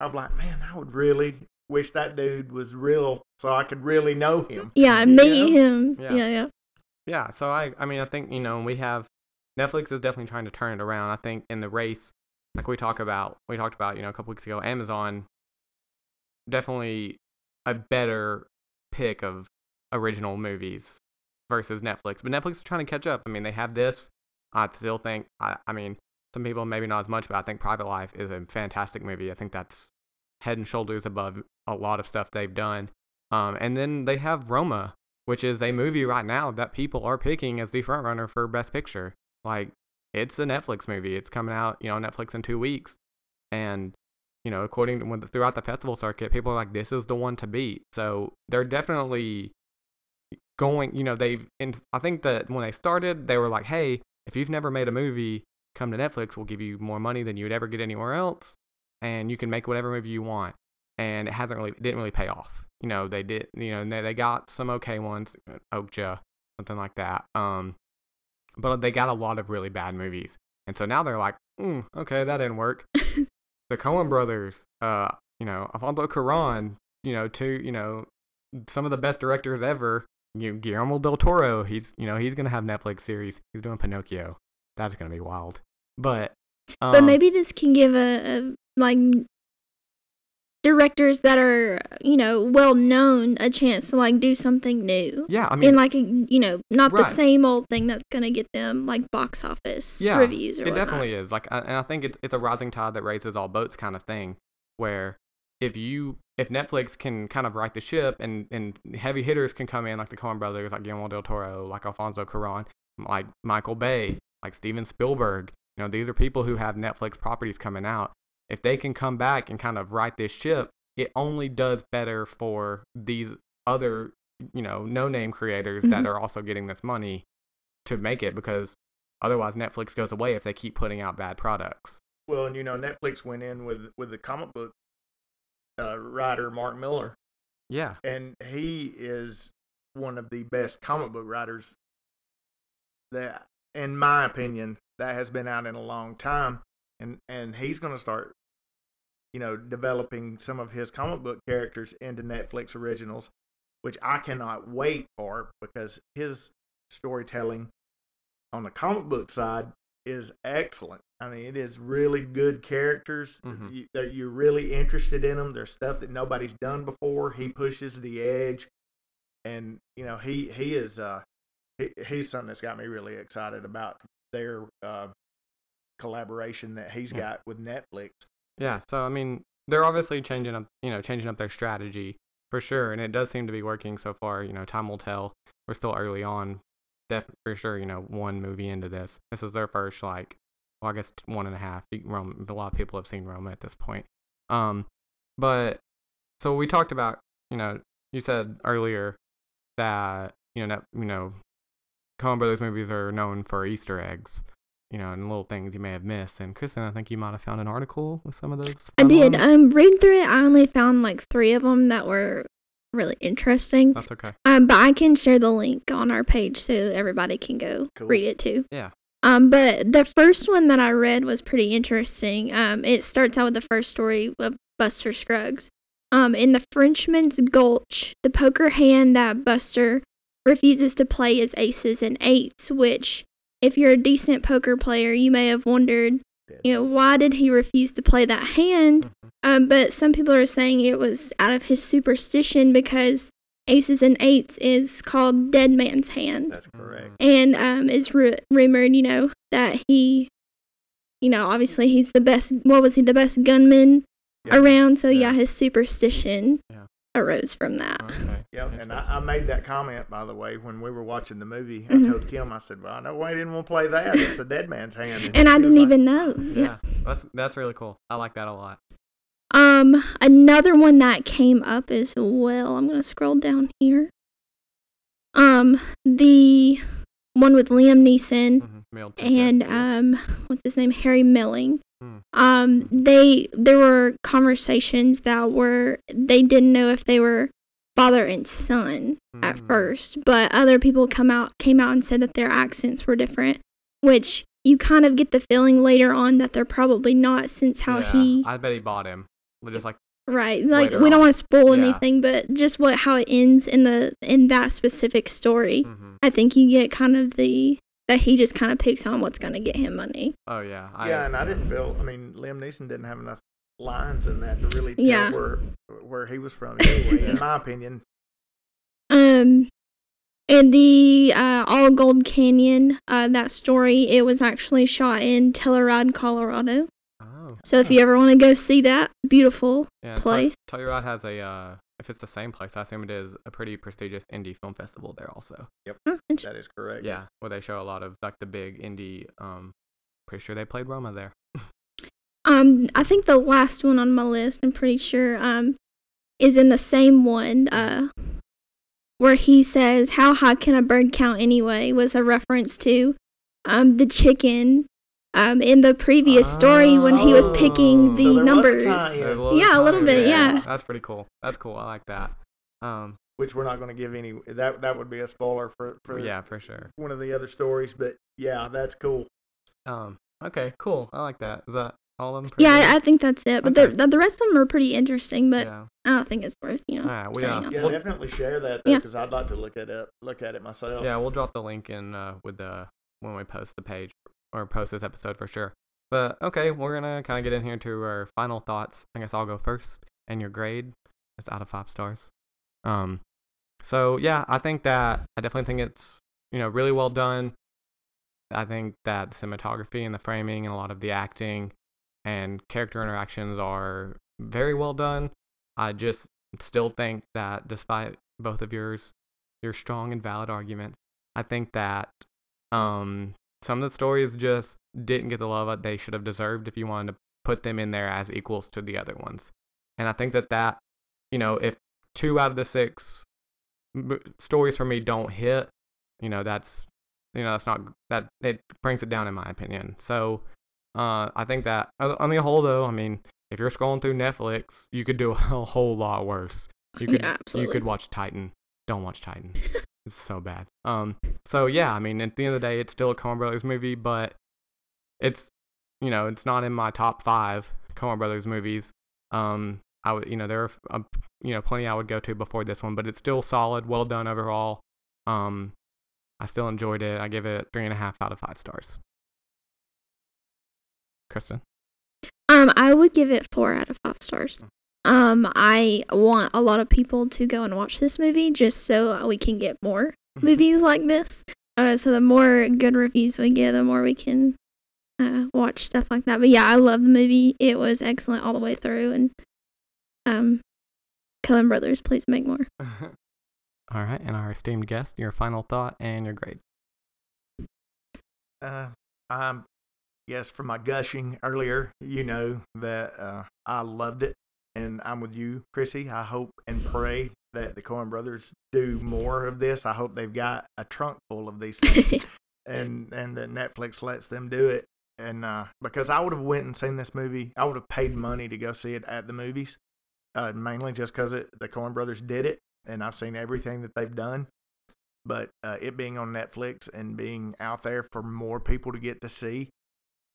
I'm like, man, I would really wish that dude was real, so I could really know him. Yeah, You meet know? him. Yeah. Yeah, yeah. Yeah, so I I mean I think you know we have Netflix is definitely trying to turn it around. I think in the race, like we talk about, we talked about you know a couple weeks ago, Amazon definitely a better pick of original movies versus Netflix. But Netflix is trying to catch up. I mean they have this. I still think I I mean some people maybe not as much, but I think Private Life is a fantastic movie. I think that's head and shoulders above a lot of stuff they've done. Um, and then they have Roma, which is a movie right now that people are picking as the front runner for Best Picture. Like, it's a Netflix movie. It's coming out, you know, Netflix in two weeks, and you know, according to when throughout the festival circuit, people are like, this is the one to beat. So they're definitely going. You know, they've. In, I think that when they started, they were like, hey, if you've never made a movie, come to Netflix. We'll give you more money than you would ever get anywhere else, and you can make whatever movie you want. And it hasn't really, didn't really pay off. You know, they did. You know, they they got some okay ones, Okja, something like that. Um, but they got a lot of really bad movies, and so now they're like, mm, okay, that didn't work. the Coen brothers, uh, you know, Alfonso Cuarón, you know, two, you know, some of the best directors ever. You Guillermo del Toro, he's, you know, he's gonna have Netflix series. He's doing Pinocchio. That's gonna be wild. But, um, But maybe this can give a, a like directors that are you know well known a chance to like do something new. yeah, I mean, and like you know not Right. the same old thing that's gonna get them like box office yeah, reviews or it whatnot. definitely is. Like, and I think it's it's a rising tide that raises all boats kind of thing. Where if you if Netflix can kind of right the ship and and heavy hitters can come in like the Coen Brothers, like Guillermo del Toro, like Alfonso Cuarón, like Michael Bay, like Steven Spielberg, You know, these are people who have Netflix properties coming out. If they can come back and kind of right this ship, it only does better for these other, you know, no name creators that Mhm. are also getting this money to make it because otherwise Netflix goes away if they keep putting out bad products. Well, and you know, Netflix went in with with the comic book uh, writer Mark Millar, Yeah. and he is one of the best comic book writers that, in my opinion, that has been out in a long time, and and he's going to start, you know, developing some of his comic book characters into Netflix originals, which I cannot wait for because his storytelling on the comic book side is excellent. I mean, it is really good characters. Mhm. You, that you're really interested in them. There's stuff that nobody's done before. He pushes the edge, and you know he he is uh he, he's something that's got me really excited about their uh, collaboration that he's Yeah. got with Netflix. Yeah, so I mean, they're obviously changing up, you know, changing up their strategy for sure, and it does seem to be working so far. You know, time will tell. We're still early on, def for sure. You know, one movie into this, this is their first like, well, I guess one and a half. Rome, a lot of people have seen Roma at this point. Um, but so we talked about, you know, you said earlier that you know, that, you know, Coen Brothers movies are known for Easter eggs you know, and little things you may have missed. And Kristen, I think you might have found an article with some of those. I did. ones. Um, reading through it, I only found like three of them that were really interesting. That's okay. Um, but I can share the link on our page so everybody can go Cool. read it too. Yeah. Um, but the first one that I read was pretty interesting. Um, it starts out with the first story of Buster Scruggs. Um, in the Frenchman's Gulch, the poker hand that Buster refuses to play is aces and eights, which, if you're a decent poker player, you may have wondered, you know, why did he refuse to play that hand? Mhm. Um, but some people are saying it was out of his superstition because aces and eights is called dead man's hand That's correct. and um, it's ru- rumored, you know, that he, you know, obviously he's the best. What was he? The best gunman Yeah. around. So Yeah. yeah, his superstition Yeah. Arose from that. Okay. Yep, and I, I made that comment by the way when we were watching the movie. I Mhm. told Kim, I said, "Well, I know why he didn't want to play that. It's the dead man's hand." And I didn't like, even know. Yeah, that's that's really cool. I like that a lot. Um, another one that came up as well. I'm gonna scroll down here. Um, the one with Liam Neeson Mm-hmm. And um, what's his name? Harry Melling. Hmm. Um, they there were conversations that were they didn't know if they were father and son at Mm. first, but other people come out came out and said that their accents were different, which you kind of get the feeling later on that they're probably not since how Yeah, he I bet he bought him. Just like right like we don't on. want to spoil Yeah. anything, but just what how it ends in the in that specific story, mhm. I think you get kind of the that he just kind of picks on what's gonna get him money. oh yeah, I, yeah, and I didn't feel. I mean, Liam Neeson didn't have enough lines in that to really tell Yeah. where where he was from. Anyway, in my opinion, Um, and the uh, All Gold Canyon, uh, that story, it was actually shot in Telluride, Colorado. Oh So if you ever want to go see that beautiful yeah, place, Telluride has a uh, if it's the same place, I assume it is a pretty prestigious indie film festival there also. oh, int- that is correct. Yeah, where they show a lot of like the big indie. Um, pretty sure they played Roma there. um, I think the last one on my list, I'm pretty sure, um, is in the same one, uh, where he says, "How high can a bird count anyway?" was a reference to, um, the chicken. Um, in the previous story when he was picking Oh. the So there was a numbers. Yeah, a little bit, there. yeah. That's pretty cool. That's cool. I like that. Um, which we're not going to give any. That that would be a spoiler for for yeah, for sure. one of the other stories. But yeah, that's cool. Um, okay, cool. I like that. Is that all of them? Yeah, good? I, I think that's it. But Okay. the, the rest of them are pretty interesting, but yeah. I don't think it's worth you know. Alright, we, saying uh, out Yeah, Well- definitely share that though, Yeah. because I'd like to look at it look at it myself. Yeah, we'll drop the link in uh, with the when we post the page or post this episode for sure. But okay, we're gonna kind of get in here to our final thoughts. I guess I'll go first. And your grade is out of five stars. Um, so yeah, I think that I definitely think it's you know really well done. I think that the cinematography and the framing and a lot of the acting and character interactions are very well done. I just still think that despite both of yours, your strong and valid arguments, I think that um some of the stories just didn't get the love that they should have deserved if you wanted to put them in there as equals to the other ones. And I think that that, you know, if two out of the six stories for me don't hit, you know, that's, you know, that's not, that, it brings it down in my opinion. So, uh, I think that uh, on the whole though, I mean, if you're scrolling through Netflix, you could do a whole lot worse. You could, yeah, you could watch Titan. Don't watch Titan. it's so bad. Um, so yeah, I mean, at the end of the day, it's still a Coen Brothers movie, but it's, you know, it's not in my top five Coen Brothers movies. Um, I would, you know, there are, uh, you know, plenty I would go to before this one, but it's still solid, well done overall. Um, I still enjoyed it. I give it three and a half out of five stars. Kristen, Um, I would give it four out of five stars. Um, I want a lot of people to go and watch this movie just so we can get more movies like this. Uh, so the more good reviews we get, the more we can uh, watch stuff like that. But yeah, I love the movie. It was excellent all the way through, and um, Coen Brothers, please make more. All right, and our esteemed guest, your final thought and your grade. Uh, I'm yes, from my gushing earlier, you know that uh, I loved it, and I'm with you, Chrissy. I hope and pray that the Coen Brothers do more of this. I hope they've got a trunk full of these things, and and that Netflix lets them do it. And uh, because I would have went and seen this movie, I would have paid money to go see it at the movies, uh, mainly just because the Coen Brothers did it, and I've seen everything that they've done but uh, it being on Netflix and being out there for more people to get to see,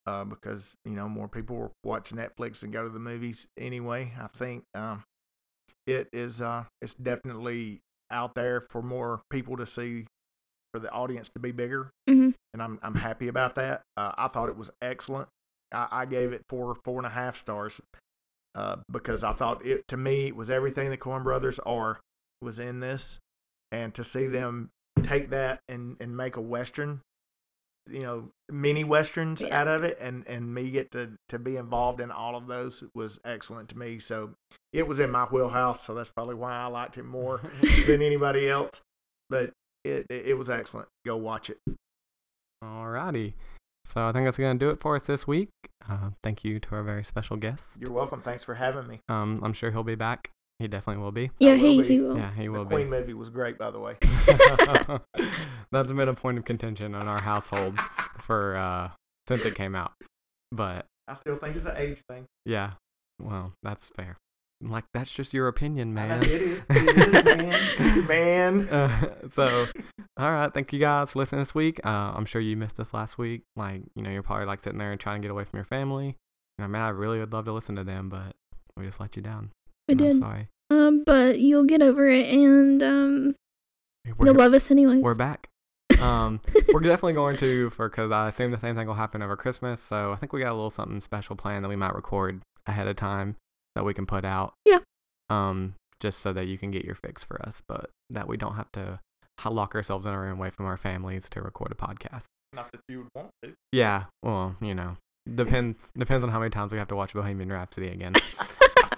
uh, because you know more people watch Netflix and go to the movies anyway. I think um, it is uh, it's definitely out there for more people to see, for the audience to be bigger, Mhm. and I'm I'm happy about that. Uh, I thought it was excellent. I, I gave it four four and a half stars. Uh, because I thought it to me it was everything the Coen Brothers are was in this, and to see them take that and and make a western you know mini westerns Yeah. out of it and and me get to to be involved in all of those was excellent to me so it was in my wheelhouse so that's probably why i liked it more than anybody else but it it, it was excellent go watch it Alrighty. So I think that's gonna do it for us this week. Uh, thank you to our very special guest. you're welcome thanks for having me Um, I'm sure he'll be back. He definitely will be. yeah, will he, be. he will. Yeah, he the will queen be. movie was great by the way That's been a point of contention in our household for uh since it came out. But i still think it's an age thing yeah, well, that's fair. Like that's just your opinion, man. it is it is man man Uh, so, all right, thank you guys for listening this week. Uh, I'm sure you missed us last week. Like, you know, you're probably like sitting there and trying to get away from your family. You know, man, I really would love to listen to them, but we just let you down. We and I'm did. sorry. Um, but you'll get over it, and um, We're, you'll love us anyways. we're back. Um, we're definitely going to for because I assume the same thing will happen over Christmas. So I think we got a little something special planned that we might record ahead of time that we can put out. Yeah. Um, just so that you can get your fix for us, but that we don't have to lock ourselves in a room away from our families to record a podcast. not that you would want to Yeah. Well, you know, depends depends on how many times we have to watch Bohemian Rhapsody again.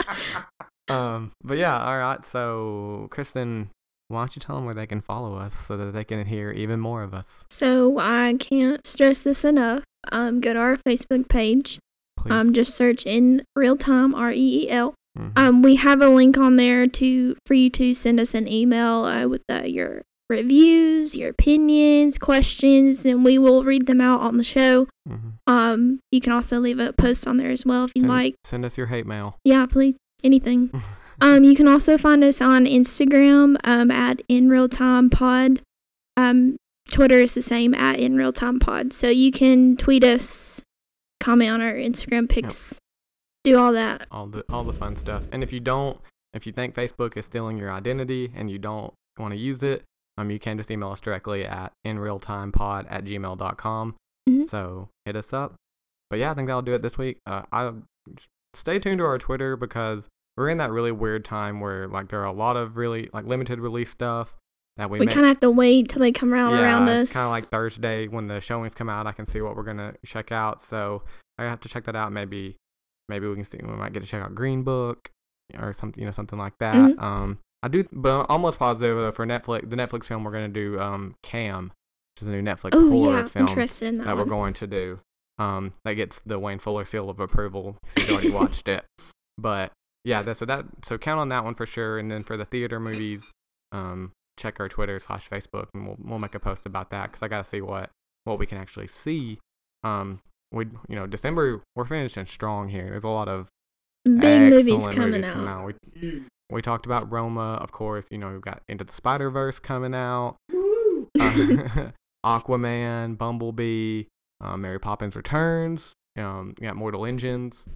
um, but yeah, all right. So, Kristen, why don't you tell them where they can follow us so that they can hear even more of us? So I can't stress this enough. Um, go to our Facebook page. Please. Um, just search in real time R E E L. Mhm. Um, we have a link on there to for you to send us an email uh, with uh, your reviews, your opinions, questions, and we will read them out on the show. Mhm. Um, you can also leave a post on there as well if you Send, like. send us your hate mail. Yeah, please, anything. Um, you can also find us on Instagram um, at In Real Time Pod. Um, Twitter is the same at In Real Time Pod. So you can tweet us, comment on our Instagram pics, do all that. all the all the fun stuff. And if you don't, if you think Facebook is stealing your identity and you don't want to use it, um, you can just email us directly at inrealtimepod at gmail.com. Mhm. So hit us up. But yeah, I think that'll do it this week. Uh, I stay tuned to our Twitter because we're in that really weird time where like there are a lot of really like limited release stuff that we, We kind of have to wait till they come around yeah, around us. kind of like Thursday when the showings come out. I can see what we're gonna check out. So I have to check that out. Maybe, maybe we can see. We might get to check out Green Book or something, you know, something like that. Mhm. Um, I do, but I'm almost positive uh, for Netflix, the Netflix film we're gonna do, um, Cam, which is a new Netflix oh horror yeah, film that, that we're going to do. Um, that gets the Wayne Fuller seal of approval. 'cause He's already watched it, but yeah, that, so that so count on that one for sure. And then for the theater movies, um, check our Twitter slash Facebook, and we'll we'll make a post about that because I gotta see what what we can actually see. Um, we you know December we're finishing strong here. There's a lot of Big movies coming movies out. coming out. We we talked about Roma, of course. You know we've got Into the Spider Verse coming out. Uh, Aquaman, Bumblebee, uh, Mary Poppins Returns. Um, you got Mortal Engines.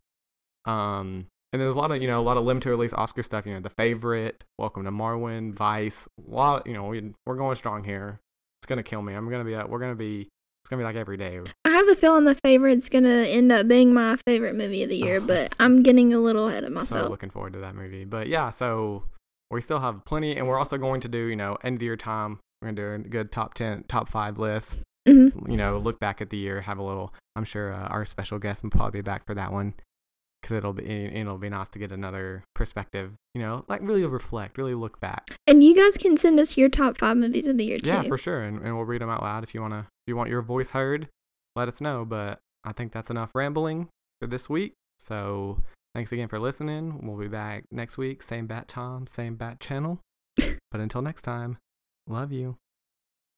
Um, and there's a lot of you know a lot of limited release Oscar stuff. You know, The Favorite, Welcome to Marwen, Vice. A lot. You know, we, we're going strong here. It's gonna kill me. I'm gonna be. We're gonna be. It's gonna be like every day. I have a feeling the favorite's gonna end up being my favorite movie of the year, Oh, but I'm getting a little ahead of myself. So looking forward to that movie. But yeah, so we still have plenty, and we're also going to do you know end of the year time. We're gonna do a good top ten, top five list. Hmm you know, look back at the year, have a little. I'm sure uh, our special guest will probably be back for that one, because it'll be it'll be nice to get another perspective. You know, like really reflect, really look back. And you guys can send us your top five movies of the year too. Yeah, for sure, and, and we'll read them out loud if you wanna. If you want your voice heard, let us know. But I think that's enough rambling for this week. So thanks again for listening. We'll be back next week, same bat time, same bat channel. but until next time, love you.